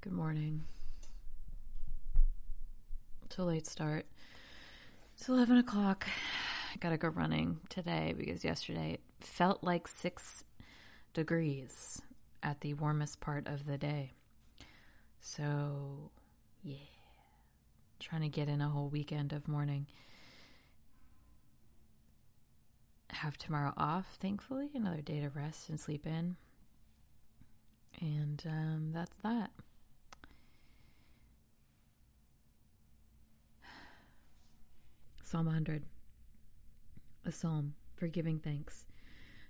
Good morning. It's a late start. It's 11 o'clock. I gotta go running today because yesterday it felt like six degrees at the warmest part of the day. So, yeah. Trying to get in a whole weekend of morning. Have tomorrow off, thankfully. Another day to rest and sleep in. And um, that's that. Psalm 100. A psalm for giving thanks.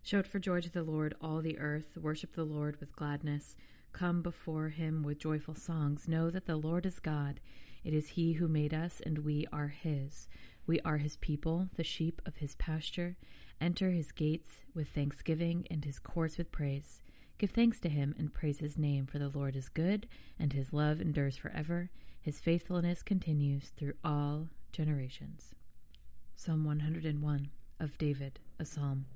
Shout for joy to the Lord, all the earth. Worship the Lord with gladness. Come before him with joyful songs. Know that the Lord is God. It is he who made us, and we are his. We are his people, the sheep of his pasture. Enter his gates with thanksgiving and his courts with praise. Give thanks to him and praise his name, for the Lord is good, and his love endures forever. His faithfulness continues through all generations. Psalm 101 of David, a psalm.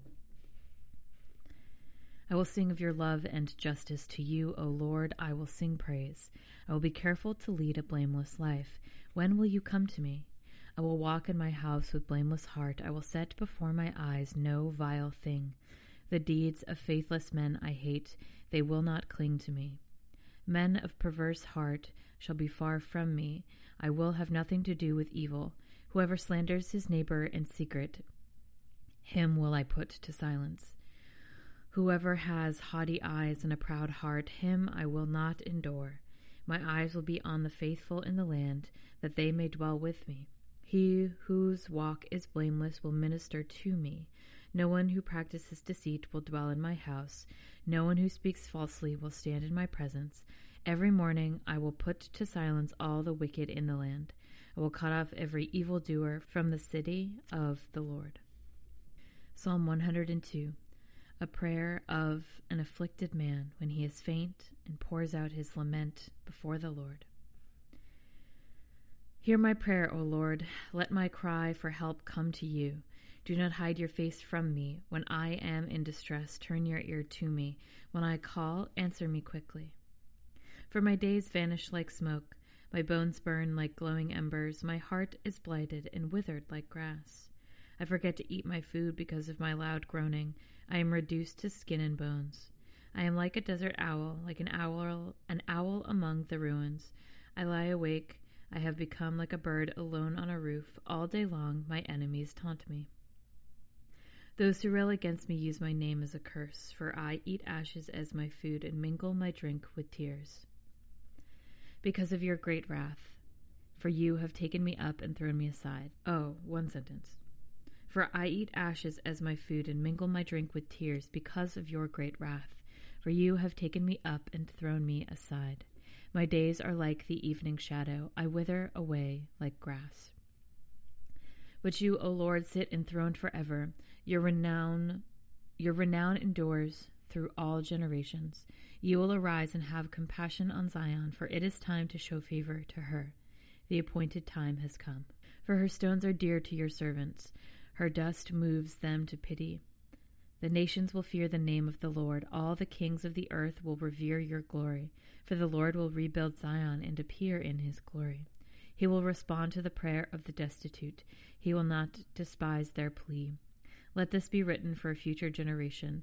I will sing of your love and justice to you, O Lord. I will sing praise. I will be careful to lead a blameless life. When will you come to me? I will walk in my house with blameless heart. I will set before my eyes no vile thing. The deeds of faithless men I hate, they will not cling to me. Men of perverse heart shall be far from me. I will have nothing to do with evil. Whoever slanders his neighbor in secret, him will I put to silence. Whoever has haughty eyes and a proud heart, him I will not endure. My eyes will be on the faithful in the land, that they may dwell with me. He whose walk is blameless will minister to me. No one who practices deceit will dwell in my house. No one who speaks falsely will stand in my presence. Every morning I will put to silence all the wicked in the land. I will cut off every evildoer from the city of the Lord. Psalm 102 A prayer of an afflicted man when he is faint and pours out his lament before the Lord. Hear my prayer, O Lord. Let my cry for help come to you. Do not hide your face from me. When I am in distress, turn your ear to me. When I call, answer me quickly. For my days vanish like smoke. My bones burn like glowing embers. My heart is blighted and withered like grass. I forget to eat my food because of my loud groaning. I am reduced to skin and bones. I am like a desert owl, like an owl, an owl among the ruins. I lie awake. I have become like a bird alone on a roof. All day long, my enemies taunt me. Those who rail against me use my name as a curse, for I eat ashes as my food and mingle my drink with tears because of your great wrath. For you have taken me up and thrown me aside. Oh, one sentence. For I eat ashes as my food and mingle my drink with tears because of your great wrath. For you have taken me up and thrown me aside. My days are like the evening shadow. I wither away like grass. But you, O Lord, sit enthroned forever. Your renown, your renown endures through all generations. You will arise and have compassion on Zion, for it is time to show favor to her. The appointed time has come. For her stones are dear to your servants, her dust moves them to pity. The nations will fear the name of the Lord. All the kings of the earth will revere your glory, for the Lord will rebuild Zion and appear in his glory. He will respond to the prayer of the destitute. He will not despise their plea. Let this be written for a future generation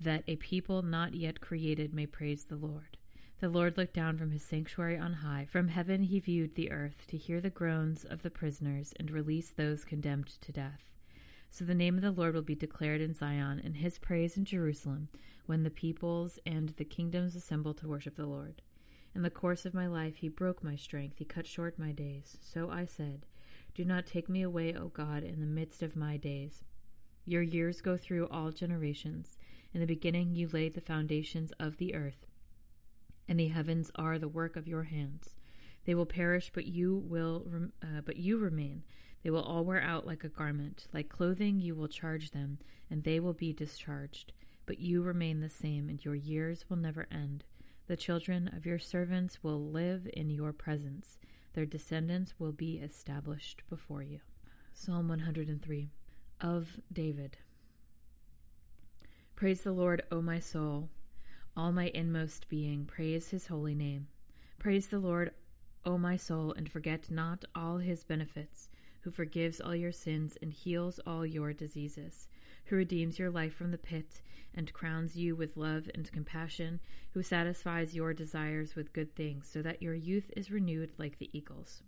that a people not yet created may praise the Lord. The Lord looked down from his sanctuary on high. From heaven he viewed the earth to hear the groans of the prisoners and release those condemned to death. So the name of the Lord will be declared in Zion, and his praise in Jerusalem, when the peoples and the kingdoms assemble to worship the Lord. In the course of my life he broke my strength, he cut short my days. So I said, Do not take me away, O God, in the midst of my days. Your years go through all generations. In the beginning you laid the foundations of the earth, and the heavens are the work of your hands. They will perish, but you will, uh, but you remain. They will all wear out like a garment, like clothing. You will charge them, and they will be discharged. But you remain the same, and your years will never end. The children of your servants will live in your presence. Their descendants will be established before you. Psalm 103 of David. Praise the Lord, O my soul. All my inmost being, praise his holy name. Praise the Lord, O my soul, and forget not all his benefits, who forgives all your sins and heals all your diseases, who redeems your life from the pit and crowns you with love and compassion, who satisfies your desires with good things, so that your youth is renewed like the eagles.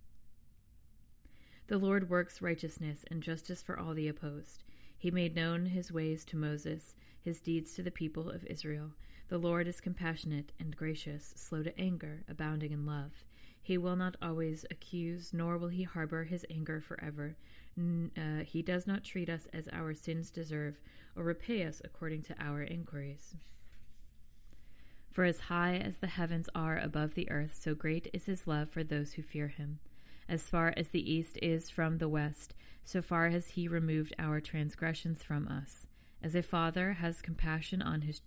The Lord works righteousness and justice for all the opposed. He made known his ways to Moses, his deeds to the people of Israel. The Lord is compassionate and gracious, slow to anger, abounding in love. He will not always accuse, nor will he harbor his anger forever. Uh, he does not treat us as our sins deserve, or repay us according to our inquiries. For as high as the heavens are above the earth, so great is his love for those who fear him. As far as the east is from the west, so far has he removed our transgressions from us. As a father has compassion on his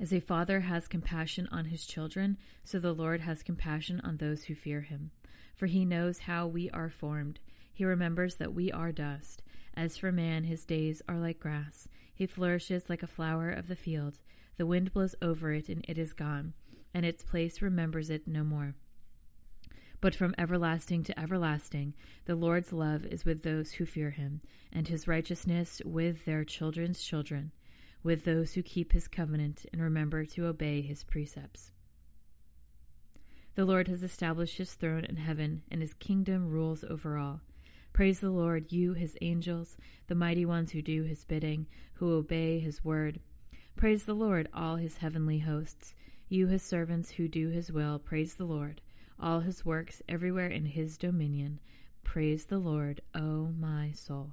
as a father has compassion on his children, so the Lord has compassion on those who fear him. For he knows how we are formed. He remembers that we are dust. As for man, his days are like grass. He flourishes like a flower of the field. The wind blows over it, and it is gone, and its place remembers it no more. But from everlasting to everlasting, the Lord's love is with those who fear him, and his righteousness with their children's children with those who keep his covenant and remember to obey his precepts. The Lord has established his throne in heaven, and his kingdom rules over all. Praise the Lord, you, his angels, the mighty ones who do his bidding, who obey his word. Praise the Lord, all his heavenly hosts. You, his servants who do his will, praise the Lord. All his works everywhere in his dominion. Praise the Lord, O my soul.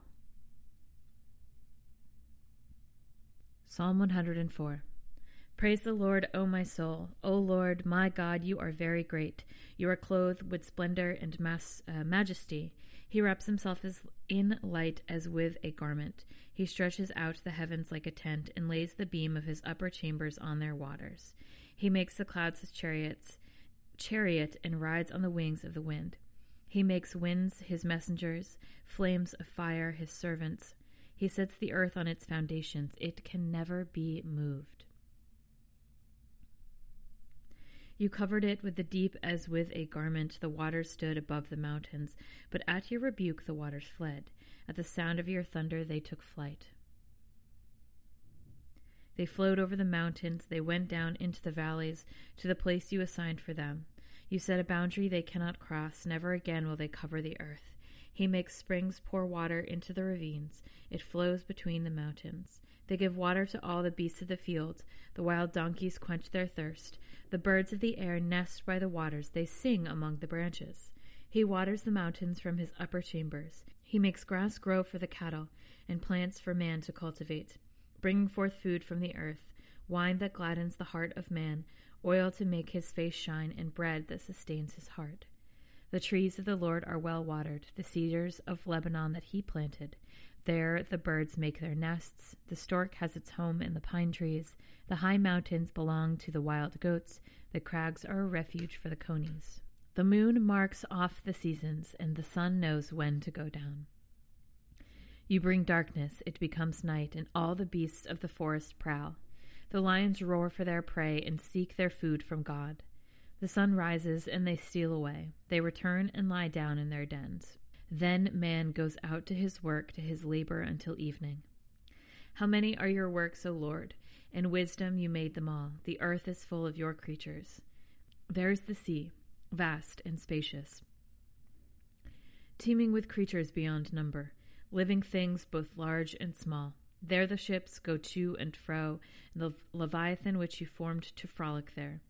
Psalm 104. Praise the Lord, O my soul. O Lord, my God, you are very great. You are clothed with splendor and uh, majesty. He wraps himself as in light as with a garment. He stretches out the heavens like a tent and lays the beam of his upper chambers on their waters. He makes the clouds his chariots, chariot and rides on the wings of the wind. He makes winds his messengers, flames of fire his servants. He sets the earth on its foundations. It can never be moved. You covered it with the deep as with a garment. The waters stood above the mountains. But at your rebuke the waters fled. At the sound of your thunder they took flight. They flowed over the mountains. They went down into the valleys to the place you assigned for them. You set a boundary they cannot cross. Never again will they cover the earth. He makes springs pour water into the ravines. It flows between the mountains. They give water to all the beasts of the field. The wild donkeys quench their thirst. The birds of the air nest by the waters. They sing among the branches. He waters the mountains from his upper chambers. He makes grass grow for the cattle and plants for man to cultivate, bringing forth food from the earth, wine that gladdens the heart of man, oil to make his face shine, and bread that sustains his heart. The trees of the Lord are well watered, the cedars of Lebanon that he planted. There the birds make their nests. The stork has its home in the pine trees. The high mountains belong to the wild goats. The crags are a refuge for the conies. The moon marks off the seasons, and the sun knows when to go down. You bring darkness, it becomes night, and all the beasts of the forest prowl. The lions roar for their prey and seek their food from God. The sun rises and they steal away. They return and lie down in their dens. Then man goes out to his work, to his labor until evening. How many are your works, O Lord? In wisdom you made them all. The earth is full of your creatures. There is the sea, vast and spacious, teeming with creatures beyond number, living things both large and small. There the ships go to and fro, and the leviathan which you formed to frolic there.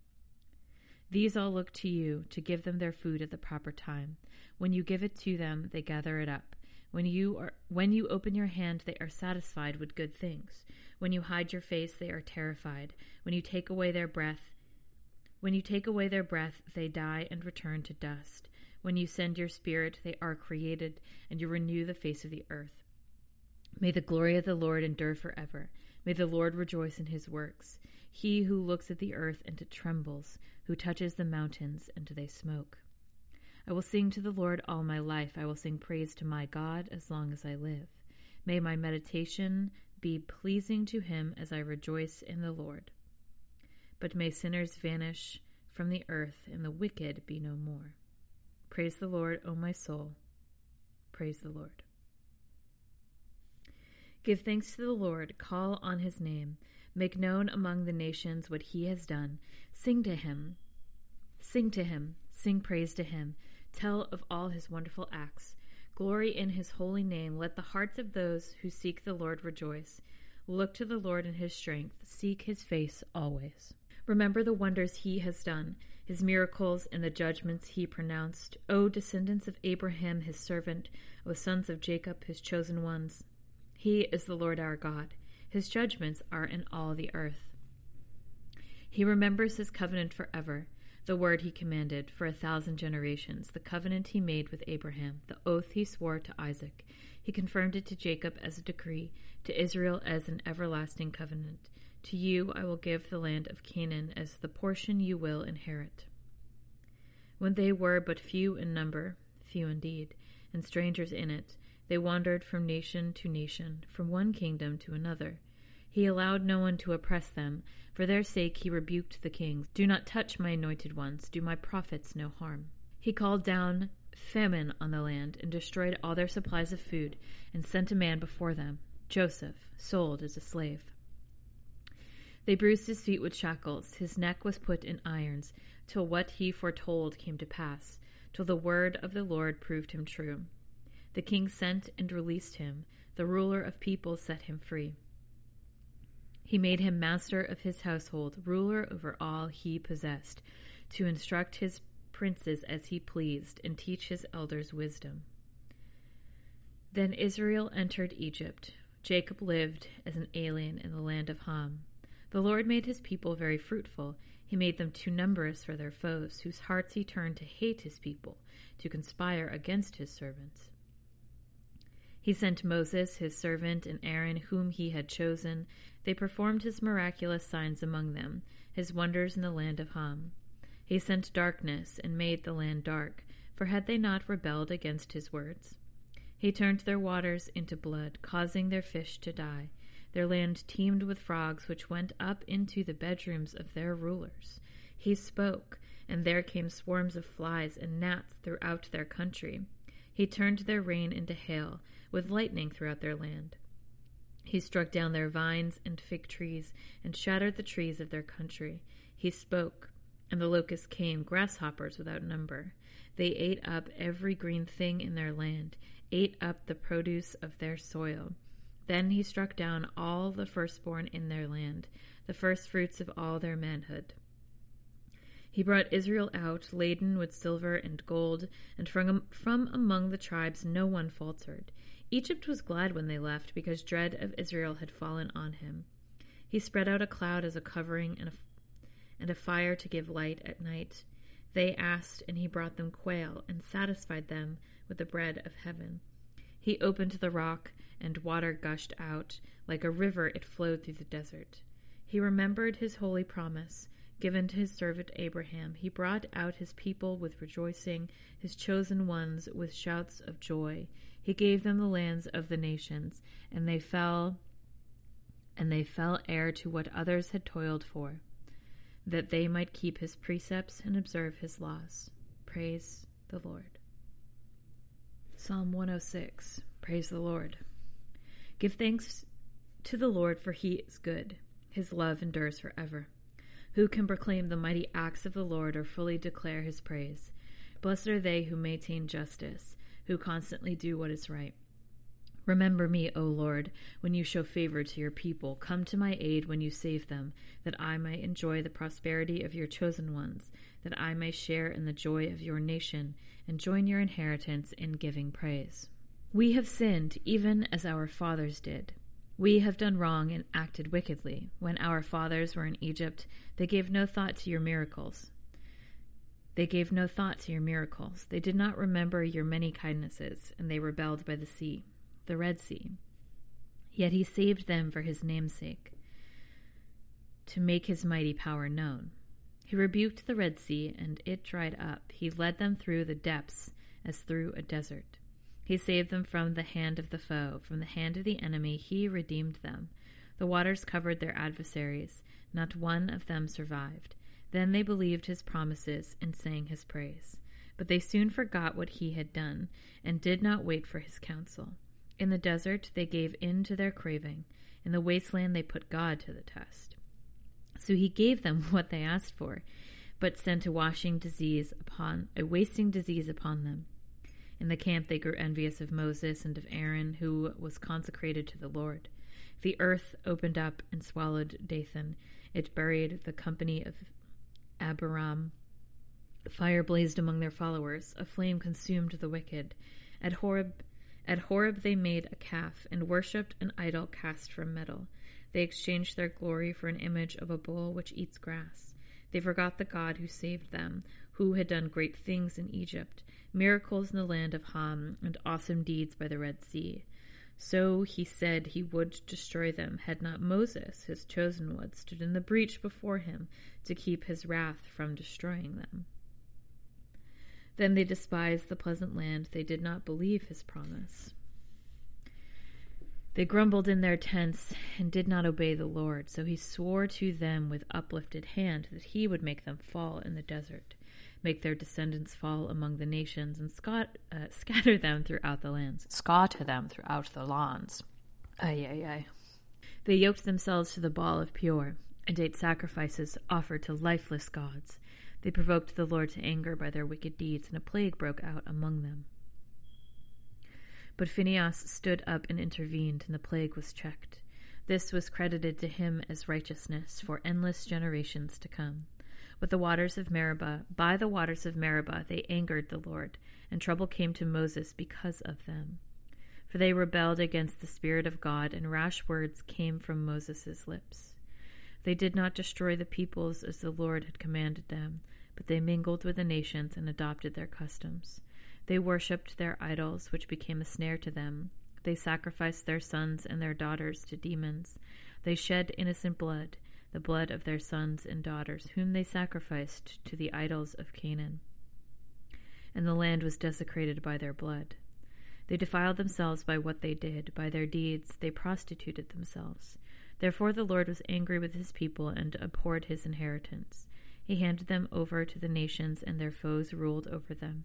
These all look to you to give them their food at the proper time. When you give it to them, they gather it up. When you are when you open your hand, they are satisfied with good things. When you hide your face, they are terrified. When you take away their breath, when you take away their breath, they die and return to dust. When you send your spirit, they are created, and you renew the face of the earth. May the glory of the Lord endure forever. May the Lord rejoice in his works. He who looks at the earth and it trembles, who touches the mountains and they smoke. I will sing to the Lord all my life. I will sing praise to my God as long as I live. May my meditation be pleasing to him as I rejoice in the Lord. But may sinners vanish from the earth, and the wicked be no more. Praise the Lord, O my soul. Praise the Lord. Give thanks to the Lord, call on his name, make known among the nations what he has done. Sing to him, sing to him, sing praise to him, tell of all his wonderful acts. Glory in his holy name. Let the hearts of those who seek the Lord rejoice. Look to the Lord in his strength, seek his face always. Remember the wonders he has done, his miracles and the judgments he pronounced. O descendants of Abraham, his servant, O sons of Jacob, his chosen ones. He is the Lord our God. His judgments are in all the earth. He remembers his covenant forever, the word he commanded for a thousand generations, the covenant he made with Abraham, the oath he swore to Isaac. He confirmed it to Jacob as a decree, to Israel as an everlasting covenant. To you I will give the land of Canaan as the portion you will inherit. When they were but few in number, few indeed, and strangers in it, they wandered from nation to nation, from one kingdom to another. He allowed no one to oppress them. For their sake he rebuked the kings. Do not touch my anointed ones, do my prophets no harm. He called down famine on the land and destroyed all their supplies of food, and sent a man before them, Joseph, sold as a slave. They bruised his feet with shackles, his neck was put in irons, till what he foretold came to pass, till the word of the Lord proved him true. The king sent and released him, the ruler of peoples set him free. He made him master of his household, ruler over all he possessed, to instruct his princes as he pleased, and teach his elders wisdom. Then Israel entered Egypt. Jacob lived as an alien in the land of Ham. The Lord made his people very fruitful. He made them too numerous for their foes, whose hearts he turned to hate his people, to conspire against his servants. He sent Moses, his servant, and Aaron, whom he had chosen. They performed his miraculous signs among them, his wonders in the land of Ham. He sent darkness and made the land dark, for had they not rebelled against his words? He turned their waters into blood, causing their fish to die. Their land teemed with frogs, which went up into the bedrooms of their rulers. He spoke, and there came swarms of flies and gnats throughout their country. He turned their rain into hail, with lightning throughout their land. He struck down their vines and fig trees, and shattered the trees of their country. He spoke, and the locusts came, grasshoppers without number. They ate up every green thing in their land, ate up the produce of their soil. Then he struck down all the firstborn in their land, the firstfruits of all their manhood. He brought Israel out, laden with silver and gold, and from, from among the tribes no one faltered. Egypt was glad when they left, because dread of Israel had fallen on him. He spread out a cloud as a covering and a, and a fire to give light at night. They asked, and he brought them quail, and satisfied them with the bread of heaven. He opened the rock, and water gushed out. Like a river, it flowed through the desert. He remembered his holy promise given to his servant Abraham. He brought out his people with rejoicing, his chosen ones with shouts of joy. He gave them the lands of the nations, and they fell and they fell heir to what others had toiled for, that they might keep his precepts and observe his laws. Praise the Lord. Psalm 106 Praise the Lord. Give thanks to the Lord, for he is good. His love endures forever. Who can proclaim the mighty acts of the Lord or fully declare his praise? Blessed are they who maintain justice, who constantly do what is right. Remember me, O Lord, when you show favor to your people. Come to my aid when you save them, that I may enjoy the prosperity of your chosen ones, that I may share in the joy of your nation, and join your inheritance in giving praise. We have sinned, even as our fathers did. We have done wrong and acted wickedly. When our fathers were in Egypt, they gave no thought to your miracles. They gave no thought to your miracles. They did not remember your many kindnesses, and they rebelled by the sea, the Red Sea. Yet he saved them for his name's sake, to make his mighty power known. He rebuked the Red Sea, and it dried up. He led them through the depths as through a desert. He saved them from the hand of the foe, from the hand of the enemy, he redeemed them. The waters covered their adversaries, not one of them survived. Then they believed his promises and sang his praise. But they soon forgot what he had done, and did not wait for his counsel. In the desert they gave in to their craving. In the wasteland they put God to the test. So he gave them what they asked for, but sent a washing disease upon a wasting disease upon them. In the camp they grew envious of Moses and of Aaron, who was consecrated to the Lord. The earth opened up and swallowed Dathan. It buried the company of Abiram. Fire blazed among their followers. A flame consumed the wicked. At Horeb, at Horeb they made a calf and worshipped an idol cast from metal. They exchanged their glory for an image of a bull which eats grass. They forgot the God who saved them, who had done great things in Egypt, miracles in the land of Ham, and awesome deeds by the Red Sea. So he said he would destroy them, had not Moses, his chosen one, stood in the breach before him to keep his wrath from destroying them. Then they despised the pleasant land, they did not believe his promise. They grumbled in their tents and did not obey the Lord, so he swore to them with uplifted hand that he would make them fall in the desert make their descendants fall among the nations, and scot- uh, scatter them throughout the lands. Scatter them throughout the lands. Ay, ay, ay. They yoked themselves to the Baal of Peor, and ate sacrifices offered to lifeless gods. They provoked the Lord to anger by their wicked deeds, and a plague broke out among them. But Phinehas stood up and intervened, and the plague was checked. This was credited to him as righteousness for endless generations to come with the waters of Meribah. By the waters of Meribah they angered the Lord, and trouble came to Moses because of them. For they rebelled against the Spirit of God, and rash words came from Moses' lips. They did not destroy the peoples as the Lord had commanded them, but they mingled with the nations and adopted their customs. They worshipped their idols, which became a snare to them. They sacrificed their sons and their daughters to demons. They shed innocent blood the blood of their sons and daughters, whom they sacrificed to the idols of Canaan. And the land was desecrated by their blood. They defiled themselves by what they did, by their deeds they prostituted themselves. Therefore the Lord was angry with his people and abhorred his inheritance. He handed them over to the nations, and their foes ruled over them.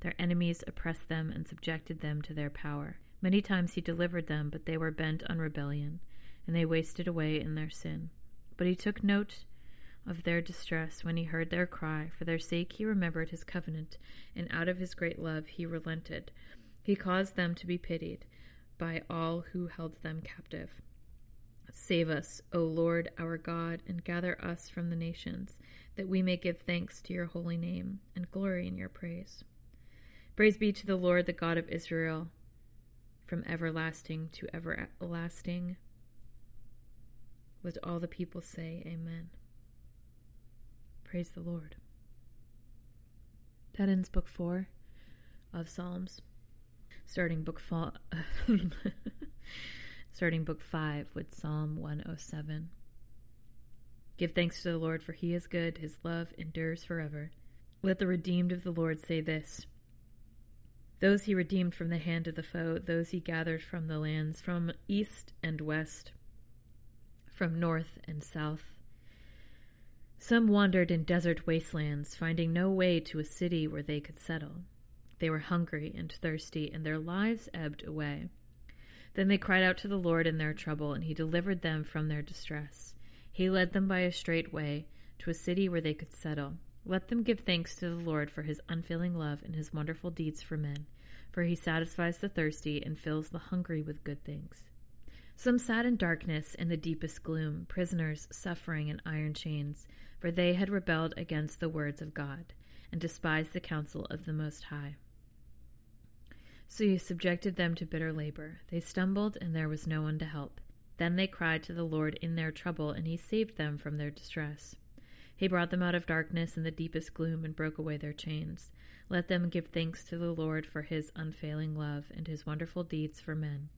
Their enemies oppressed them and subjected them to their power. Many times he delivered them, but they were bent on rebellion, and they wasted away in their sin. But he took note of their distress when he heard their cry. For their sake he remembered his covenant, and out of his great love he relented. He caused them to be pitied by all who held them captive. Save us, O Lord our God, and gather us from the nations, that we may give thanks to your holy name and glory in your praise. Praise be to the Lord, the God of Israel, from everlasting to everlasting. Let all the people say, Amen. Praise the Lord. That ends book four of Psalms. Starting book four, uh, starting book five with Psalm 107. Give thanks to the Lord, for he is good, his love endures forever. Let the redeemed of the Lord say this Those he redeemed from the hand of the foe, those he gathered from the lands, from east and west from north and south. Some wandered in desert wastelands, finding no way to a city where they could settle. They were hungry and thirsty, and their lives ebbed away. Then they cried out to the Lord in their trouble, and he delivered them from their distress. He led them by a straight way to a city where they could settle. Let them give thanks to the Lord for his unfailing love and his wonderful deeds for men, for he satisfies the thirsty and fills the hungry with good things. Some sat in darkness in the deepest gloom, prisoners suffering in iron chains, for they had rebelled against the words of God, and despised the counsel of the Most High. So you subjected them to bitter labor. They stumbled, and there was no one to help. Then they cried to the Lord in their trouble, and he saved them from their distress. He brought them out of darkness and the deepest gloom and broke away their chains. Let them give thanks to the Lord for his unfailing love and his wonderful deeds for men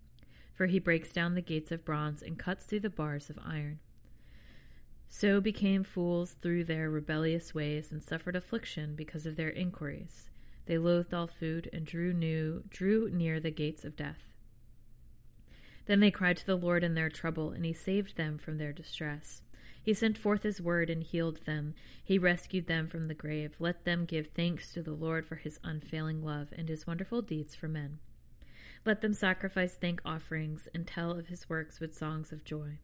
for he breaks down the gates of bronze and cuts through the bars of iron. So became fools through their rebellious ways and suffered affliction because of their inquiries. They loathed all food and drew new drew near the gates of death. Then they cried to the Lord in their trouble, and he saved them from their distress. He sent forth his word and healed them. He rescued them from the grave. Let them give thanks to the Lord for his unfailing love and his wonderful deeds for men. Let them sacrifice thank offerings and tell of his works with songs of joy.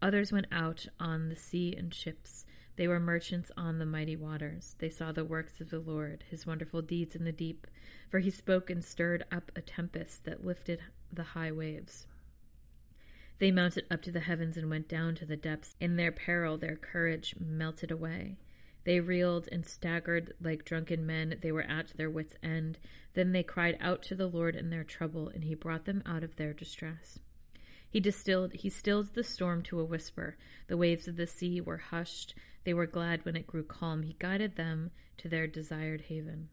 Others went out on the sea in ships. They were merchants on the mighty waters. They saw the works of the Lord, his wonderful deeds in the deep. For he spoke and stirred up a tempest that lifted the high waves. They mounted up to the heavens and went down to the depths. In their peril, their courage melted away. They reeled and staggered like drunken men. They were at their wits' end. Then they cried out to the Lord in their trouble, and he brought them out of their distress. He distilled, he stilled the storm to a whisper. The waves of the sea were hushed. They were glad when it grew calm. He guided them to their desired haven.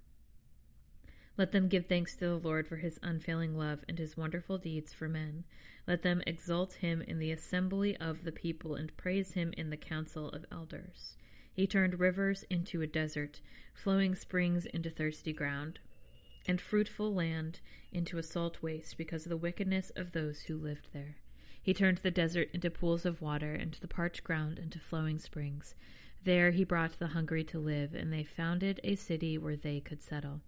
Let them give thanks to the Lord for his unfailing love and his wonderful deeds for men. Let them exalt him in the assembly of the people and praise him in the council of elders. He turned rivers into a desert, flowing springs into thirsty ground, and fruitful land into a salt waste because of the wickedness of those who lived there. He turned the desert into pools of water, and the parched ground into flowing springs. There he brought the hungry to live, and they founded a city where they could settle.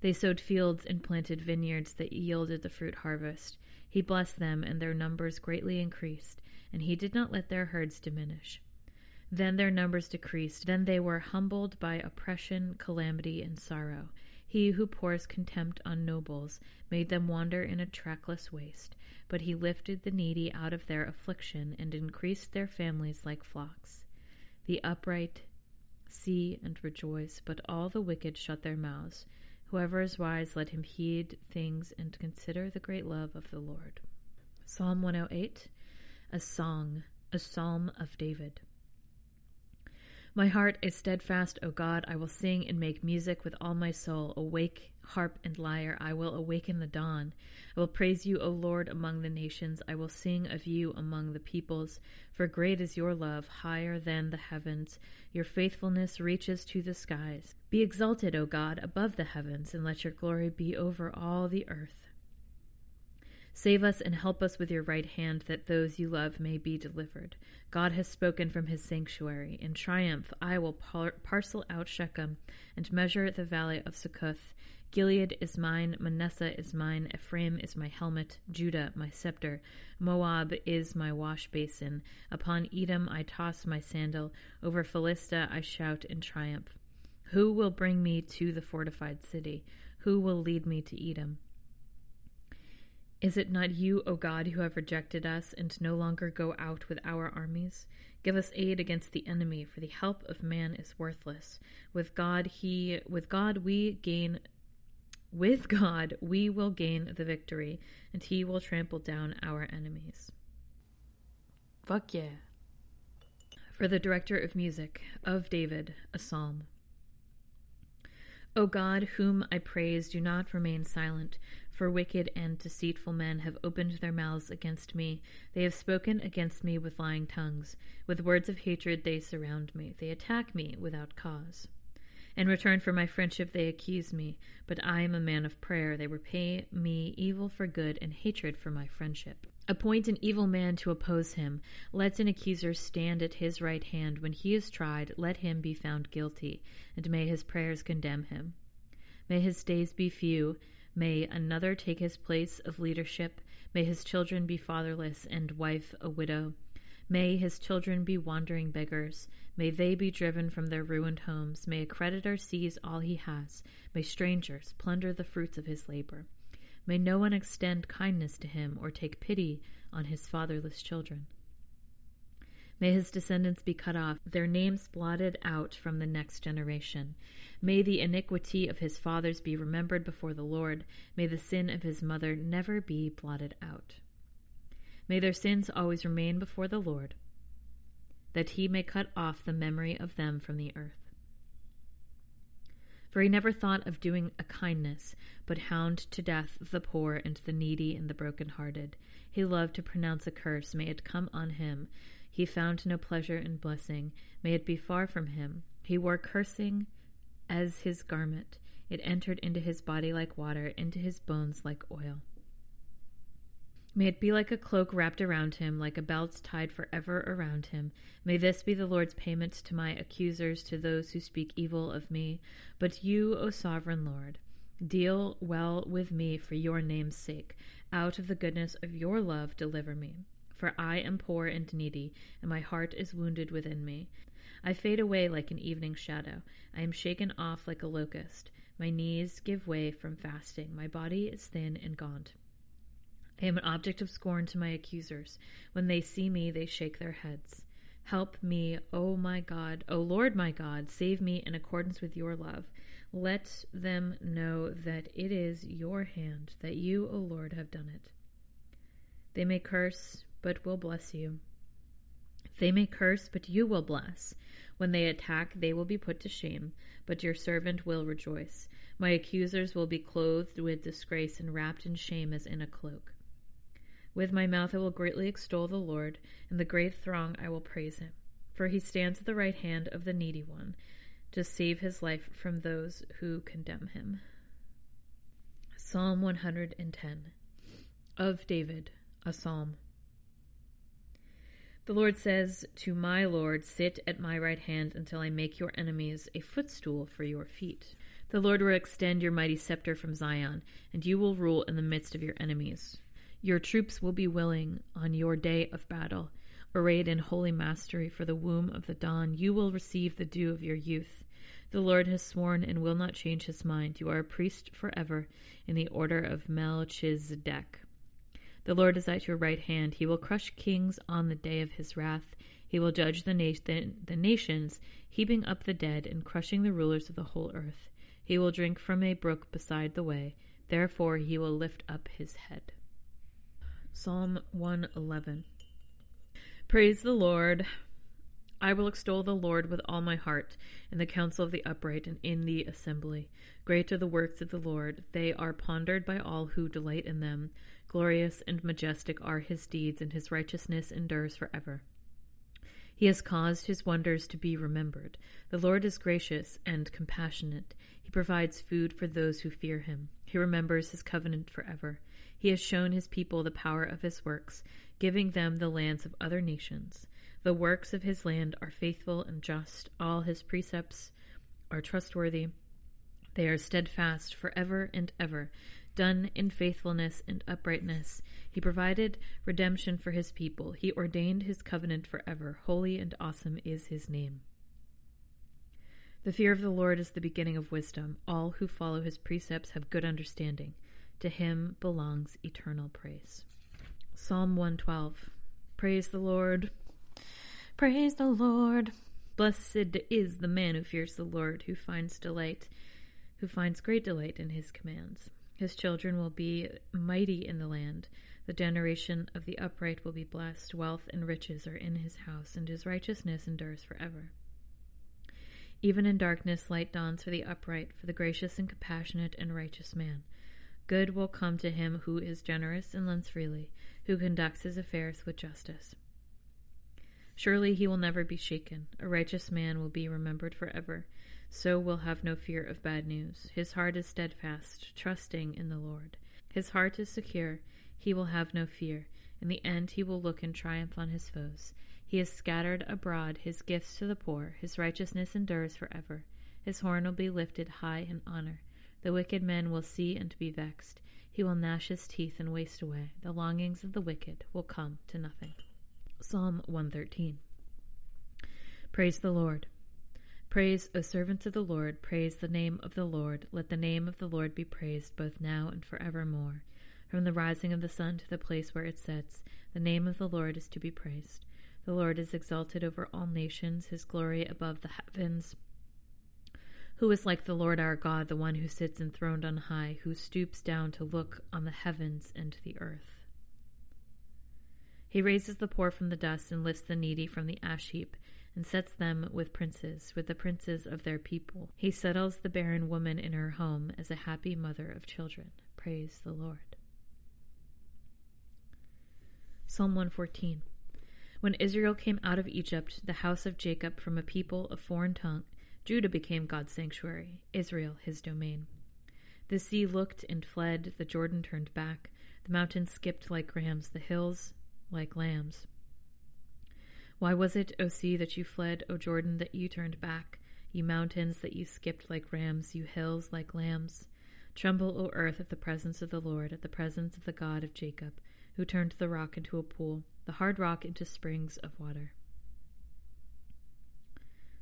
They sowed fields and planted vineyards that yielded the fruit harvest. He blessed them, and their numbers greatly increased, and he did not let their herds diminish. Then their numbers decreased. Then they were humbled by oppression, calamity, and sorrow. He who pours contempt on nobles made them wander in a trackless waste, but he lifted the needy out of their affliction and increased their families like flocks. The upright see and rejoice, but all the wicked shut their mouths. Whoever is wise, let him heed things and consider the great love of the Lord. Psalm 108, a song, a psalm of David. My heart is steadfast, O God. I will sing and make music with all my soul. Awake, harp and lyre. I will awaken the dawn. I will praise you, O Lord, among the nations. I will sing of you among the peoples. For great is your love, higher than the heavens. Your faithfulness reaches to the skies. Be exalted, O God, above the heavens, and let your glory be over all the earth. Save us and help us with your right hand, that those you love may be delivered. God has spoken from his sanctuary. In triumph, I will par- parcel out Shechem and measure the valley of Succoth. Gilead is mine, Manasseh is mine, Ephraim is my helmet, Judah my scepter, Moab is my wash basin. Upon Edom I toss my sandal, over Philistia I shout in triumph. Who will bring me to the fortified city? Who will lead me to Edom? Is it not you, O God, who have rejected us and no longer go out with our armies? Give us aid against the enemy, for the help of man is worthless. With God he with God we gain with God we will gain the victory, and he will trample down our enemies. Fuck yeah. For the director of music, of David, a psalm. O God, whom I praise, do not remain silent, for wicked and deceitful men have opened their mouths against me. They have spoken against me with lying tongues. With words of hatred they surround me. They attack me without cause. In return for my friendship, they accuse me, but I am a man of prayer. They repay me evil for good and hatred for my friendship. Appoint an evil man to oppose him. Let an accuser stand at his right hand. When he is tried, let him be found guilty, and may his prayers condemn him. May his days be few. May another take his place of leadership. May his children be fatherless and wife a widow. May his children be wandering beggars. May they be driven from their ruined homes. May a creditor seize all he has. May strangers plunder the fruits of his labor. May no one extend kindness to him or take pity on his fatherless children. May his descendants be cut off, their names blotted out from the next generation. May the iniquity of his fathers be remembered before the Lord. May the sin of his mother never be blotted out. May their sins always remain before the Lord, that he may cut off the memory of them from the earth. For he never thought of doing a kindness, but hound to death the poor and the needy and the broken-hearted. He loved to pronounce a curse. May it come on him. He found no pleasure in blessing. May it be far from him. He wore cursing as his garment. It entered into his body like water, into his bones like oil. May it be like a cloak wrapped around him, like a belt tied forever around him. May this be the Lord's payment to my accusers, to those who speak evil of me. But you, O sovereign Lord, deal well with me for your name's sake. Out of the goodness of your love, deliver me. For I am poor and needy, and my heart is wounded within me. I fade away like an evening shadow. I am shaken off like a locust. My knees give way from fasting. My body is thin and gaunt. I am an object of scorn to my accusers. When they see me, they shake their heads. Help me, O my God, O Lord my God, save me in accordance with your love. Let them know that it is your hand, that you, O Lord, have done it. They may curse, but will bless you. They may curse, but you will bless. When they attack, they will be put to shame, but your servant will rejoice. My accusers will be clothed with disgrace and wrapped in shame as in a cloak. With my mouth I will greatly extol the Lord, and the great throng I will praise him. For he stands at the right hand of the needy one, to save his life from those who condemn him. Psalm 110 of David, a psalm. The Lord says to my Lord, Sit at my right hand until I make your enemies a footstool for your feet. The Lord will extend your mighty scepter from Zion, and you will rule in the midst of your enemies. Your troops will be willing on your day of battle. Arrayed in holy mastery for the womb of the dawn, you will receive the dew of your youth. The Lord has sworn and will not change his mind. You are a priest forever in the order of Melchizedek. The Lord is at your right hand. He will crush kings on the day of his wrath. He will judge the, na- the, the nations, heaping up the dead and crushing the rulers of the whole earth. He will drink from a brook beside the way. Therefore he will lift up his head. Psalm 111. Praise the Lord. I will extol the Lord with all my heart in the council of the upright and in the assembly. Great are the works of the Lord. They are pondered by all who delight in them. Glorious and majestic are his deeds, and his righteousness endures forever. He has caused his wonders to be remembered. The Lord is gracious and compassionate. He provides food for those who fear him. He remembers his covenant forever. He has shown his people the power of his works, giving them the lands of other nations. The works of his land are faithful and just. All his precepts are trustworthy. They are steadfast forever and ever, done in faithfulness and uprightness. He provided redemption for his people. He ordained his covenant forever. Holy and awesome is his name. The fear of the Lord is the beginning of wisdom. All who follow his precepts have good understanding. To him belongs eternal praise. Psalm 112. Praise the Lord. Praise the Lord. Blessed is the man who fears the Lord, who finds delight, who finds great delight in his commands. His children will be mighty in the land. The generation of the upright will be blessed. Wealth and riches are in his house, and his righteousness endures forever. Even in darkness, light dawns for the upright, for the gracious and compassionate and righteous man. Good will come to him who is generous and lends freely, who conducts his affairs with justice. Surely he will never be shaken. A righteous man will be remembered forever. So will have no fear of bad news. His heart is steadfast, trusting in the Lord. His heart is secure. He will have no fear. In the end, he will look in triumph on his foes. He has scattered abroad his gifts to the poor. His righteousness endures forever. His horn will be lifted high in honor. The wicked man will see and be vexed. He will gnash his teeth and waste away. The longings of the wicked will come to nothing. Psalm 113. Praise the Lord. Praise, O servants of the Lord, praise the name of the Lord. Let the name of the Lord be praised both now and forevermore. From the rising of the sun to the place where it sets, the name of the Lord is to be praised. The Lord is exalted over all nations, his glory above the heavens. Who is like the Lord our God, the one who sits enthroned on high, who stoops down to look on the heavens and the earth? He raises the poor from the dust and lifts the needy from the ash heap and sets them with princes, with the princes of their people. He settles the barren woman in her home as a happy mother of children. Praise the Lord. Psalm 114. When Israel came out of Egypt, the house of Jacob from a people of foreign tongue, Judah became God's sanctuary, Israel his domain. The sea looked and fled, the Jordan turned back, The mountains skipped like rams, the hills like lambs. Why was it, O sea, that you fled, O Jordan, that you turned back? ye mountains, that you skipped like rams, you hills like lambs? Tremble, O earth, at the presence of the Lord, at the presence of the God of Jacob, who turned the rock into a pool, the hard rock into springs of water.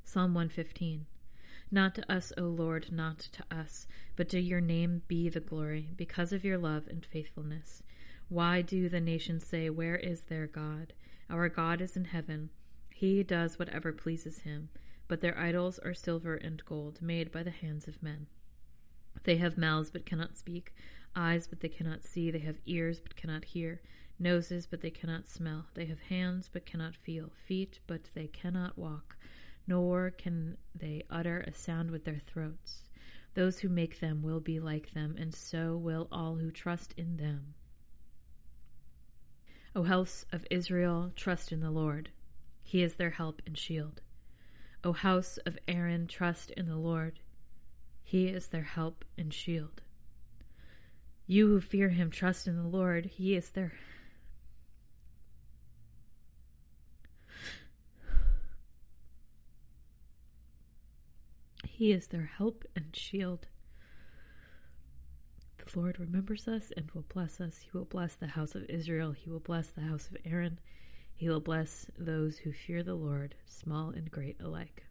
Psalm 115. Not to us, O Lord, not to us, but to your name be the glory, because of your love and faithfulness. Why do the nations say, Where is their God? Our God is in heaven. He does whatever pleases him. But their idols are silver and gold, made by the hands of men. They have mouths but cannot speak, eyes but they cannot see, they have ears but cannot hear, noses but they cannot smell, they have hands but cannot feel, feet but they cannot walk, nor can they utter a sound with their throats. Those who make them will be like them, and so will all who trust in them. O house of Israel, trust in the Lord. He is their help and shield. O house of Aaron, trust in the Lord. He is their help and shield. You who fear him, trust in the Lord. He is their He is their help and shield. The Lord remembers us and will bless us. He will bless the house of Israel. He will bless the house of Aaron. He will bless those who fear the Lord, small and great alike.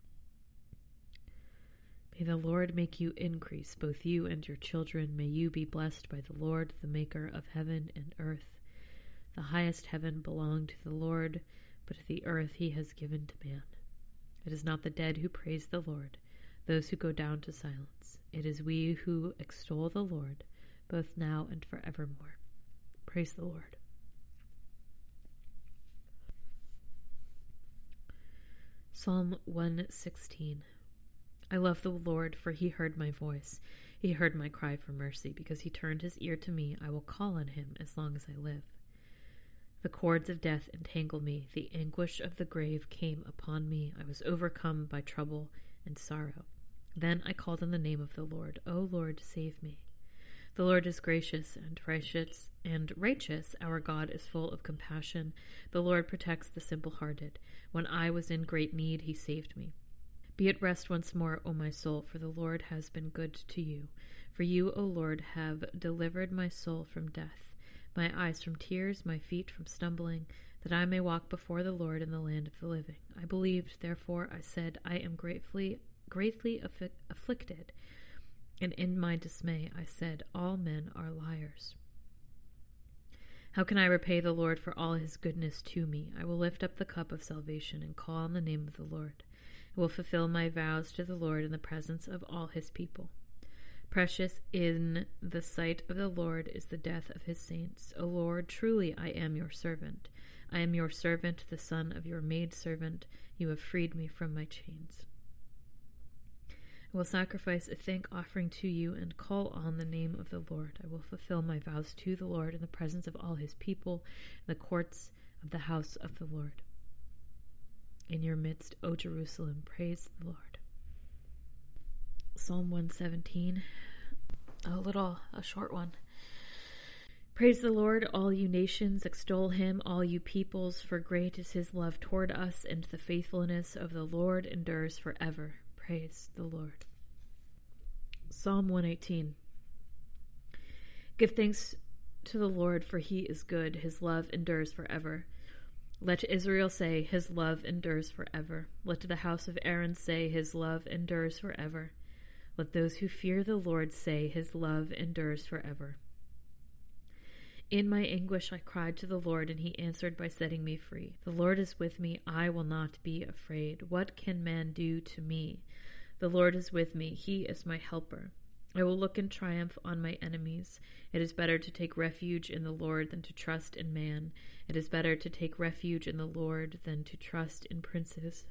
May the Lord make you increase, both you and your children. May you be blessed by the Lord, the Maker of heaven and earth. The highest heaven belonged to the Lord, but the earth he has given to man. It is not the dead who praise the Lord, those who go down to silence. It is we who extol the Lord both now and forevermore. Praise the Lord. Psalm 116 I love the Lord, for he heard my voice. He heard my cry for mercy. Because he turned his ear to me, I will call on him as long as I live. The cords of death entangled me. The anguish of the grave came upon me. I was overcome by trouble and sorrow. Then I called on the name of the Lord. O Lord, save me. The Lord is gracious and righteous and righteous. Our God is full of compassion. The Lord protects the simple hearted. When I was in great need, he saved me. Be at rest once more, O my soul, for the Lord has been good to you. For you, O Lord, have delivered my soul from death, my eyes from tears, my feet from stumbling, that I may walk before the Lord in the land of the living. I believed, therefore I said, I am greatly, greatly afflicted. And in my dismay I said, All men are liars. How can I repay the Lord for all his goodness to me? I will lift up the cup of salvation and call on the name of the Lord. I will fulfill my vows to the Lord in the presence of all his people. Precious in the sight of the Lord is the death of his saints. O Lord, truly I am your servant. I am your servant, the son of your maidservant. You have freed me from my chains. I will sacrifice a thank offering to you and call on the name of the Lord. I will fulfill my vows to the Lord in the presence of all his people, in the courts of the house of the Lord. In your midst, O Jerusalem, praise the Lord. Psalm 117, a little, a short one. Praise the Lord, all you nations, extol him, all you peoples, for great is his love toward us, and the faithfulness of the Lord endures forever. Praise the Lord. Psalm 118 Give thanks to the Lord, for he is good. His love endures forever. Let Israel say, His love endures forever. Let the house of Aaron say, His love endures forever. Let those who fear the Lord say, His love endures forever. In my anguish I cried to the Lord, and he answered by setting me free. The Lord is with me, I will not be afraid. What can man do to me? The Lord is with me, He is my helper. I will look in triumph on my enemies. It is better to take refuge in the Lord than to trust in man. It is better to take refuge in the Lord than to trust in princes.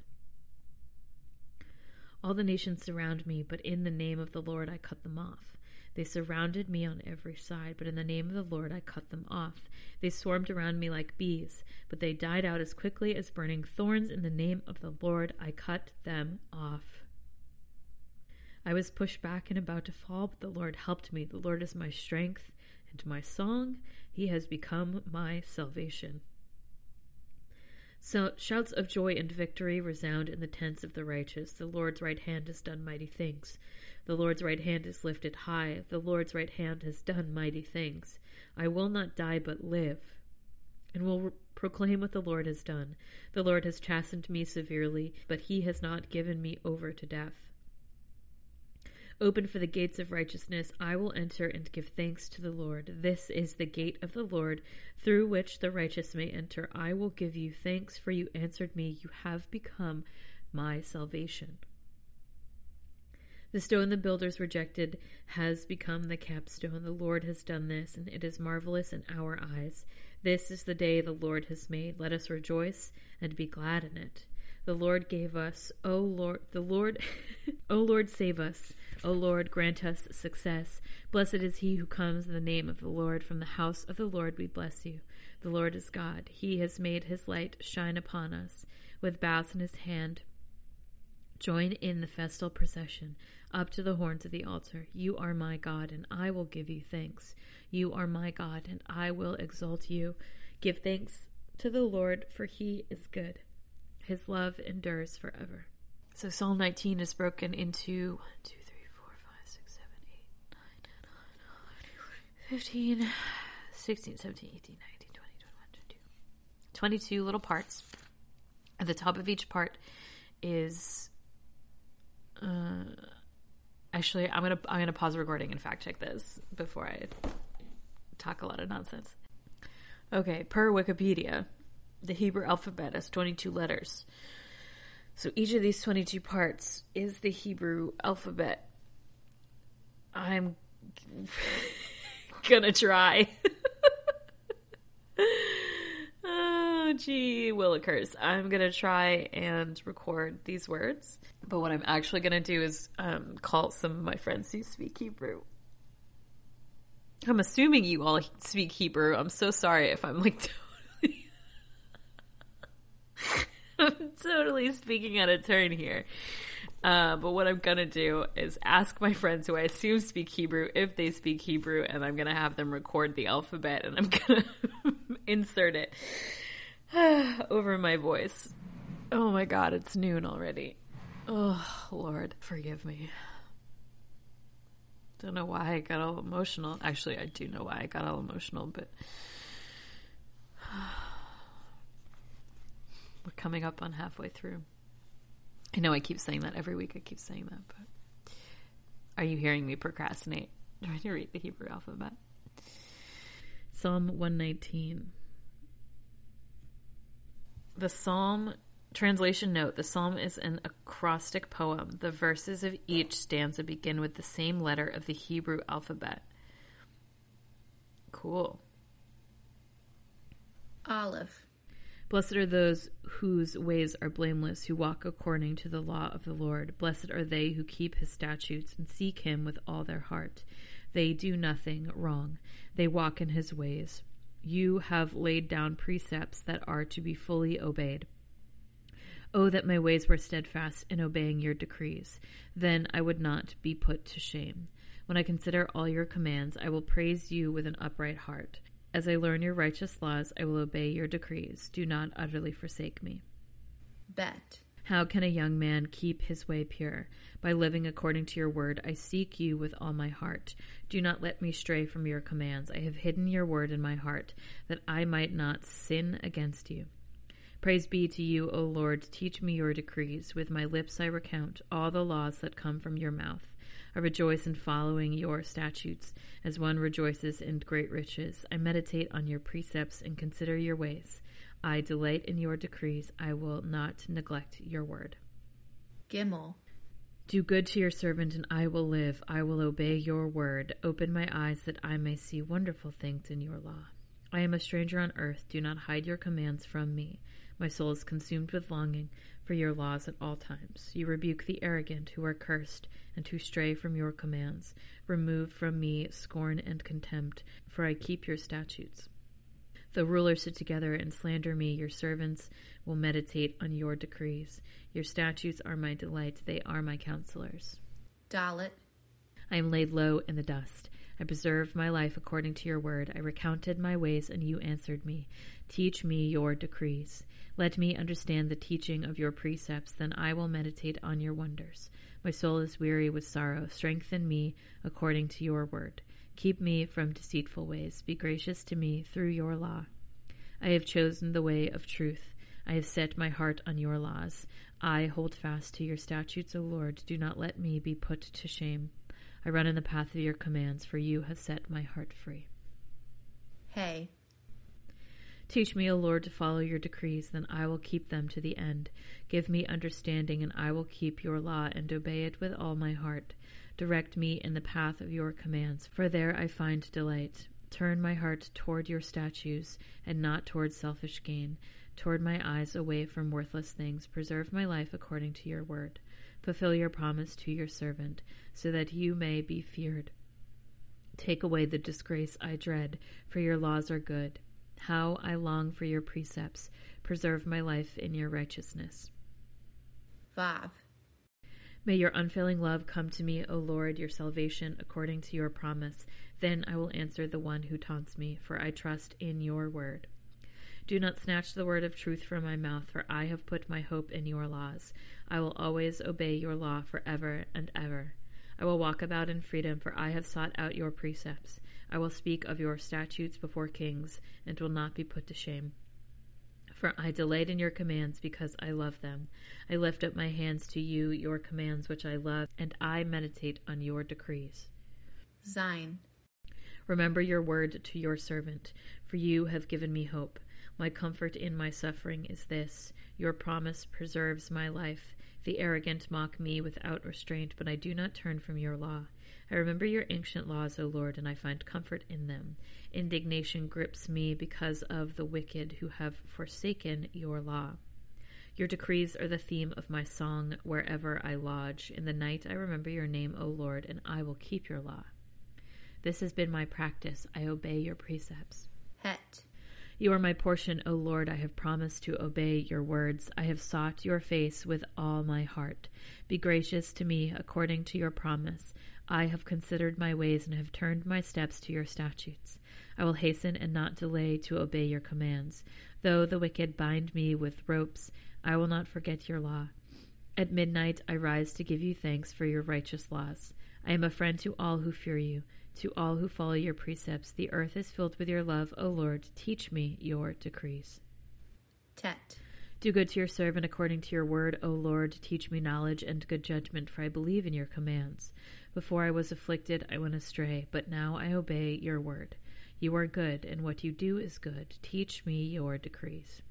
All the nations surround me, but in the name of the Lord I cut them off. They surrounded me on every side, but in the name of the Lord I cut them off. They swarmed around me like bees, but they died out as quickly as burning thorns. In the name of the Lord I cut them off. I was pushed back and about to fall, but the Lord helped me. The Lord is my strength and my song. He has become my salvation. So shouts of joy and victory resound in the tents of the righteous. The Lord's right hand has done mighty things. The Lord's right hand is lifted high. The Lord's right hand has done mighty things. I will not die but live, and will proclaim what the Lord has done. The Lord has chastened me severely, but he has not given me over to death. Open for the gates of righteousness. I will enter and give thanks to the Lord. This is the gate of the Lord, through which the righteous may enter. I will give you thanks, for you answered me. You have become my salvation. The stone the builders rejected has become the capstone. The Lord has done this, and it is marvelous in our eyes. This is the day the Lord has made. Let us rejoice and be glad in it. The Lord gave us, O Lord, the Lord, O Lord, save us. O Lord, grant us success. Blessed is he who comes in the name of the Lord. From the house of the Lord we bless you. The Lord is God. He has made his light shine upon us. With bows in his hand, join in the festal procession up to the horns of the altar. You are my God, and I will give you thanks. You are my God, and I will exalt you. Give thanks to the Lord, for he is good. His love endures forever. So Psalm 19 is broken into 1, 2, 3, 4, 5, 6, 7, 8, 9, 10, 11, 12, 15, 16, 17, 18, 19, 20, 21, 22. 22 little parts. At the top of each part is uh, actually I'm gonna I'm gonna pause recording and fact check this before I talk a lot of nonsense. Okay, per Wikipedia, the Hebrew alphabet has 22 letters. So each of these 22 parts is the Hebrew alphabet. I'm gonna try. oh, gee, willikers. I'm gonna try and record these words. But what I'm actually gonna do is um, call some of my friends who speak Hebrew. I'm assuming you all speak Hebrew. I'm so sorry if I'm like. I'm totally speaking out of turn here. Uh, but what I'm gonna do is ask my friends who I assume speak Hebrew if they speak Hebrew, and I'm gonna have them record the alphabet, and I'm gonna insert it over my voice. Oh my god, it's noon already. Oh Lord, forgive me. Don't know why I got all emotional. Actually, I do know why I got all emotional, but coming up on halfway through. I know I keep saying that every week. I keep saying that, but are you hearing me procrastinate trying to read the Hebrew alphabet? Psalm 119. The psalm translation note the psalm is an acrostic poem. The verses of each stanza begin with the same letter of the Hebrew alphabet. Cool. Aleph. Blessed are those whose ways are blameless, who walk according to the law of the Lord. Blessed are they who keep his statutes and seek him with all their heart. They do nothing wrong, they walk in his ways. You have laid down precepts that are to be fully obeyed. Oh, that my ways were steadfast in obeying your decrees. Then I would not be put to shame. When I consider all your commands, I will praise you with an upright heart. As I learn your righteous laws, I will obey your decrees. Do not utterly forsake me. Bet. How can a young man keep his way pure? By living according to your word. I seek you with all my heart. Do not let me stray from your commands. I have hidden your word in my heart, that I might not sin against you. Praise be to you, O Lord. Teach me your decrees. With my lips I recount all the laws that come from your mouth. I rejoice in following your statutes, as one rejoices in great riches. I meditate on your precepts and consider your ways. I delight in your decrees. I will not neglect your word. Gimel. Do good to your servant, and I will live. I will obey your word. Open my eyes that I may see wonderful things in your law. I am a stranger on earth. Do not hide your commands from me. My soul is consumed with longing for your laws at all times. You rebuke the arrogant who are cursed and who stray from your commands. Remove from me scorn and contempt, for I keep your statutes. The rulers sit together and slander me, your servants will meditate on your decrees. Your statutes are my delight, they are my counselors. Dalet. I am laid low in the dust. I preserved my life according to your word. I recounted my ways, and you answered me. Teach me your decrees. Let me understand the teaching of your precepts, then I will meditate on your wonders. My soul is weary with sorrow. Strengthen me according to your word. Keep me from deceitful ways. Be gracious to me through your law. I have chosen the way of truth. I have set my heart on your laws. I hold fast to your statutes, O Lord. Do not let me be put to shame. I run in the path of your commands, for you have set my heart free. Hay. Teach me, O Lord, to follow your decrees, then I will keep them to the end. Give me understanding, and I will keep your law and obey it with all my heart. Direct me in the path of your commands, for there I find delight. Turn my heart toward your statutes, and not toward selfish gain, toward my eyes away from worthless things. Preserve my life according to your word. Fulfill your promise to your servant, so that you may be feared. Take away the disgrace I dread, for your laws are good. How I long for your precepts. Preserve my life in your righteousness. 5. May your unfailing love come to me, O Lord, your salvation according to your promise. Then I will answer the one who taunts me, for I trust in your word. Do not snatch the word of truth from my mouth, for I have put my hope in your laws. I will always obey your law forever and ever. I will walk about in freedom, for I have sought out your precepts. I will speak of your statutes before kings, and will not be put to shame. For I delight in your commands because I love them. I lift up my hands to you, your commands which I love, and I meditate on your decrees. Zayin. Remember your word to your servant, for you have given me hope. My comfort in my suffering is this your promise preserves my life. The arrogant mock me without restraint, but I do not turn from your law. I remember your ancient laws, O Lord, and I find comfort in them. Indignation grips me because of the wicked who have forsaken your law. Your decrees are the theme of my song wherever I lodge. In the night I remember your name, O Lord, and I will keep your law. This has been my practice. I obey your precepts. Het. You are my portion, O Lord. I have promised to obey your words. I have sought your face with all my heart. Be gracious to me according to your promise. I have considered my ways and have turned my steps to your statutes. I will hasten and not delay to obey your commands. Though the wicked bind me with ropes, I will not forget your law. At midnight I rise to give you thanks for your righteous laws. I am a friend to all who fear you, to all who follow your precepts. The earth is filled with your love, O Lord. Teach me your decrees. Tet. Do good to your servant according to your word, O Lord. Teach me knowledge and good judgment, for I believe in your commands. Before I was afflicted, I went astray, but now I obey your word. You are good, and what you do is good. Teach me your decrees.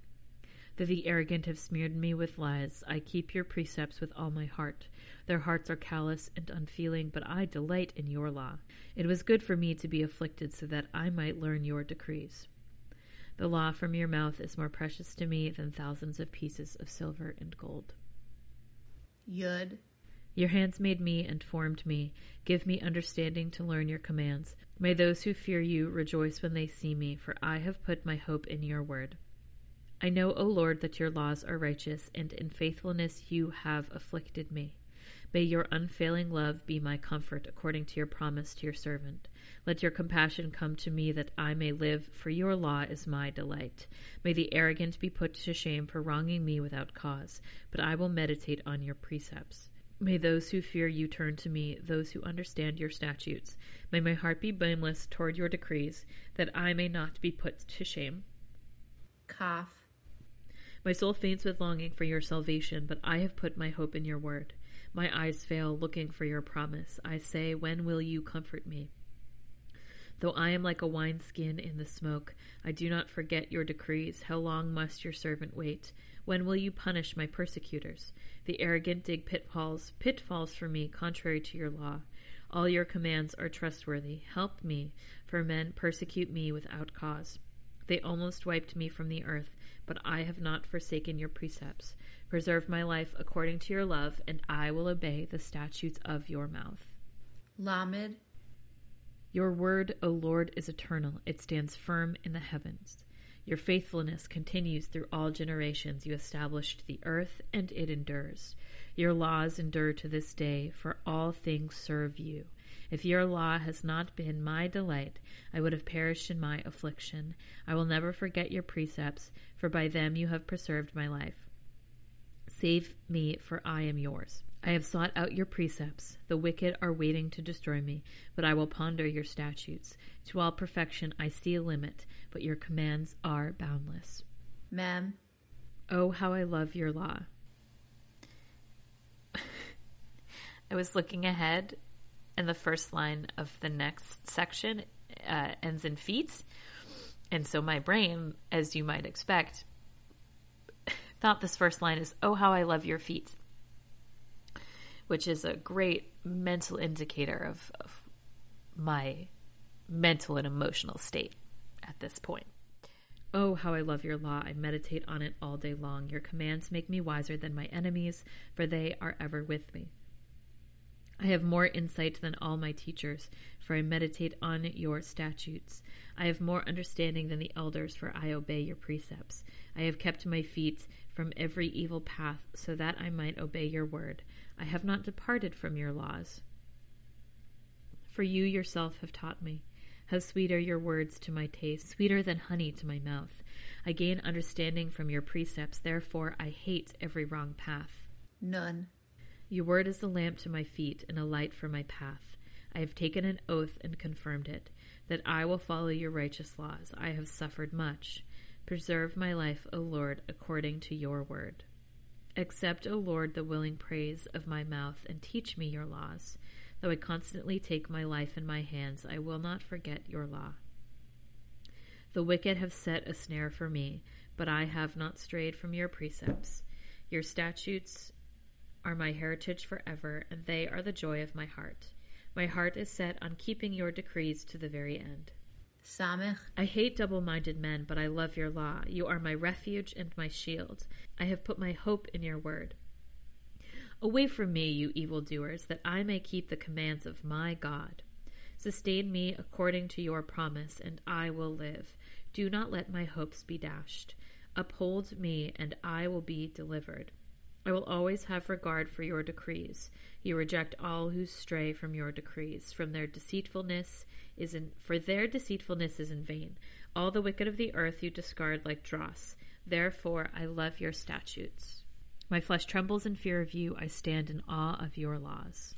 Though the arrogant have smeared me with lies, I keep your precepts with all my heart. Their hearts are callous and unfeeling, but I delight in your law. It was good for me to be afflicted so that I might learn your decrees. The law from your mouth is more precious to me than thousands of pieces of silver and gold. Yud. Your hands made me and formed me. Give me understanding to learn your commands. May those who fear you rejoice when they see me, for I have put my hope in your word. I know, O Lord, that your laws are righteous, and in faithfulness you have afflicted me. May your unfailing love be my comfort, according to your promise to your servant. Let your compassion come to me that I may live, for your law is my delight. May the arrogant be put to shame for wronging me without cause, but I will meditate on your precepts. May those who fear you turn to me, those who understand your statutes. May my heart be blameless toward your decrees, that I may not be put to shame. Kaf. My soul faints with longing for your salvation, but I have put my hope in your word. My eyes fail looking for your promise. I say, When will you comfort me? Though I am like a wineskin in the smoke, I do not forget your decrees. How long must your servant wait? When will you punish my persecutors? The arrogant dig pitfalls, pitfalls for me, contrary to your law. All your commands are trustworthy. Help me, for men persecute me without cause. They almost wiped me from the earth, but I have not forsaken your precepts. Preserve my life according to your love, and I will obey the statutes of your mouth. Lamed. Your word, O Lord, is eternal. It stands firm in the heavens. Your faithfulness continues through all generations. You established the earth, and it endures. Your laws endure to this day, for all things serve you. If your law has not been my delight, I would have perished in my affliction. I will never forget your precepts, for by them you have preserved my life. Save me, for I am yours. I have sought out your precepts. The wicked are waiting to destroy me, but I will ponder your statutes. To all perfection I see a limit, but your commands are boundless. Mem. Oh, how I love your law. I was looking ahead, and the first line of the next section uh, ends in feet. And so my brain, as you might expect, thought this first line is, Oh, how I love your feet, which is a great mental indicator of, of my mental and emotional state at this point. Oh, how I love your law. I meditate on it all day long. Your commands make me wiser than my enemies, for they are ever with me. I have more insight than all my teachers, for I meditate on your statutes. I have more understanding than the elders, for I obey your precepts. I have kept my feet from every evil path, so that I might obey your word. I have not departed from your laws. For you yourself have taught me. How sweet are your words to my taste, sweeter than honey to my mouth. I gain understanding from your precepts, therefore I hate every wrong path. Nun. Your word is a lamp to my feet and a light for my path. I have taken an oath and confirmed it, that I will follow your righteous laws. I have suffered much. Preserve my life, O Lord, according to your word. Accept, O Lord, the willing praise of my mouth, and teach me your laws. Though I constantly take my life in my hands, I will not forget your law. The wicked have set a snare for me, but I have not strayed from your precepts. Your statutes are my heritage forever, and they are the joy of my heart. My heart is set on keeping your decrees to the very end. Samech. I hate double minded men, but I love your law. You are my refuge and my shield. I have put my hope in your word. Away from me, you evildoers, that I may keep the commands of my God. Sustain me according to your promise, and I will live. Do not let my hopes be dashed. Uphold me, and I will be delivered. I will always have regard for your decrees. You reject all who stray from your decrees. From their deceitfulness is in for their deceitfulness is in vain. All the wicked of the earth you discard like dross. Therefore I love your statutes. My flesh trembles in fear of you. I stand in awe of your laws.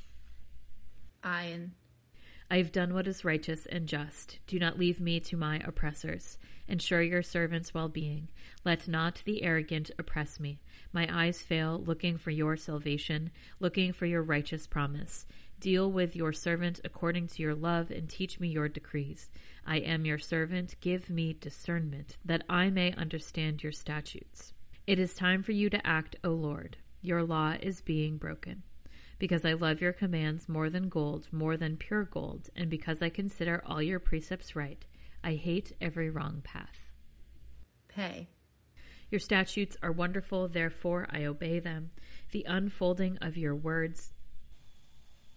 Ayin. I have done what is righteous and just. Do not leave me to my oppressors. Ensure your servant's well being. Let not the arrogant oppress me. My eyes fail, looking for your salvation, looking for your righteous promise. Deal with your servant according to your love, and teach me your decrees. I am your servant. Give me discernment, that I may understand your statutes. It is time for you to act, O Lord. Your law is being broken. Because I love your commands more than gold, more than pure gold, and because I consider all your precepts right, I hate every wrong path. Pay. Your statutes are wonderful, therefore I obey them. The unfolding of your words.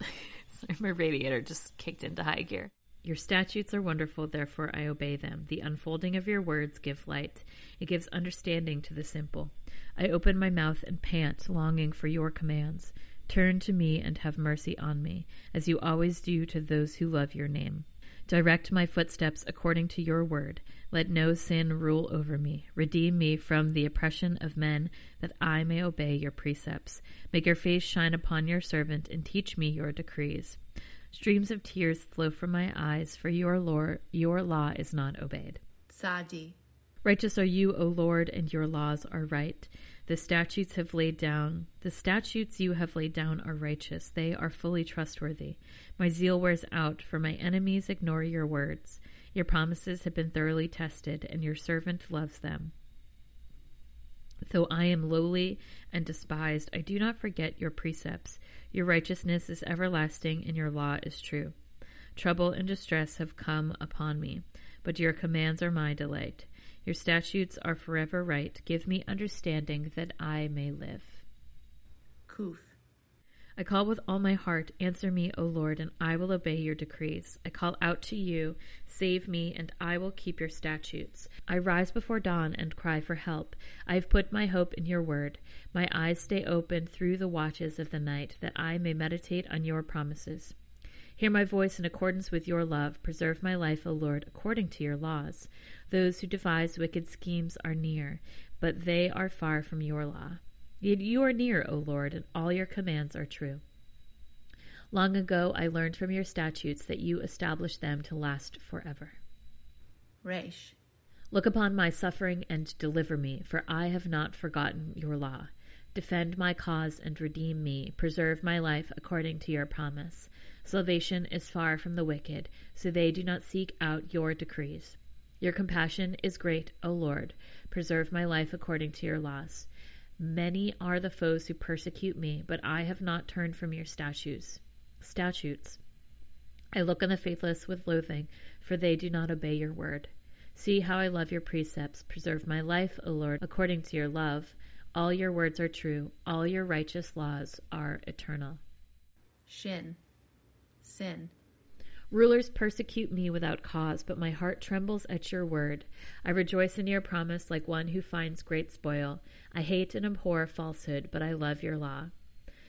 Sorry, my radiator just kicked into high gear. Your statutes are wonderful, therefore I obey them. The unfolding of your words give light. It gives understanding to the simple. I open my mouth and pant, longing for your commands. Turn to me and have mercy on me, as you always do to those who love your name. Direct my footsteps according to your word. Let no sin rule over me. Redeem me from the oppression of men, that I may obey your precepts. Make your face shine upon your servant, and teach me your decrees. Streams of tears flow from my eyes, for your law, your law is not obeyed. Tsadi. Righteous are you, O Lord, and your laws are right. The statutes have laid down, the statutes you have laid down are righteous. They are fully trustworthy. My zeal wears out, for my enemies ignore your words. Your promises have been thoroughly tested, and your servant loves them. Though I am lowly and despised, I do not forget your precepts. Your righteousness is everlasting, and your law is true. Trouble and distress have come upon me, but your commands are my delight. Your statutes are forever right. Give me understanding that I may live. Kuf. I call with all my heart, answer me, O Lord, and I will obey your decrees. I call out to you, save me, and I will keep your statutes. I rise before dawn and cry for help. I have put my hope in your word. My eyes stay open through the watches of the night, that I may meditate on your promises. Hear my voice in accordance with your love. Preserve my life, O Lord, according to your laws. Those who devise wicked schemes are near, but they are far from your law. Yet you are near, O Lord, and all your commands are true. Long ago I learned from your statutes that you established them to last forever. Resh. Look upon my suffering and deliver me, for I have not forgotten your law. Defend my cause and redeem me. Preserve my life according to your promise. Salvation is far from the wicked, so they do not seek out your decrees. Your compassion is great, O Lord. Preserve my life according to your laws. Many are the foes who persecute me, but I have not turned from your statutes. Statutes. I look on the faithless with loathing, for they do not obey your word. See how I love your precepts. Preserve my life, O Lord, according to your love. All your words are true. All your righteous laws are eternal. Shin. Sin. Rulers persecute me without cause, but my heart trembles at your word. I rejoice in your promise like one who finds great spoil. I hate and abhor falsehood, but I love your law.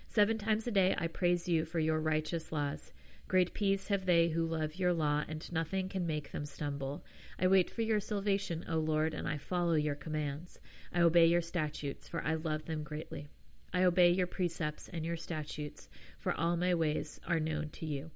Seven times a day I praise you for your righteous laws. Great peace have they who love your law, and nothing can make them stumble. I wait for your salvation, O Lord, and I follow your commands. I obey your statutes, for I love them greatly. I obey your precepts and your statutes, for all my ways are known to you.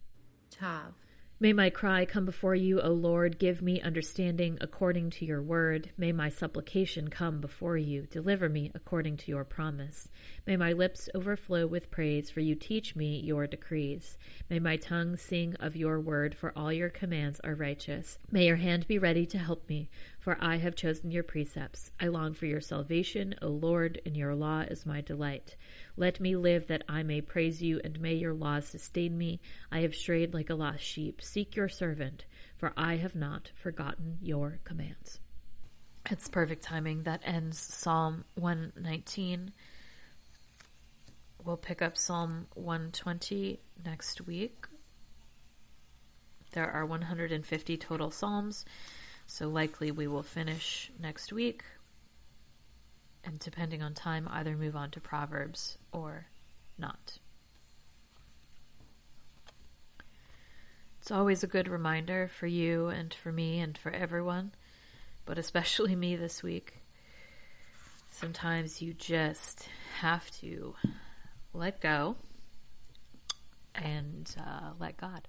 Tav. May my cry come before you, O Lord. Give me understanding according to your word. May my supplication come before you. Deliver me according to your promise. May my lips overflow with praise, for you teach me your decrees. May my tongue sing of your word, for all your commands are righteous. May your hand be ready to help me, for I have chosen your precepts. I long for your salvation, O Lord, and your law is my delight. Let me live that I may praise you, and may your laws sustain me. I have strayed like a lost sheep. Seek your servant, for I have not forgotten your commands. It's perfect timing. That ends Psalm 119. We'll pick up Psalm 120 next week. There are 150 total Psalms, so likely we will finish next week. And depending on time, either move on to Proverbs or not. It's always a good reminder for you and for me and for everyone, but especially me this week. Sometimes you just have to let go and uh, let God.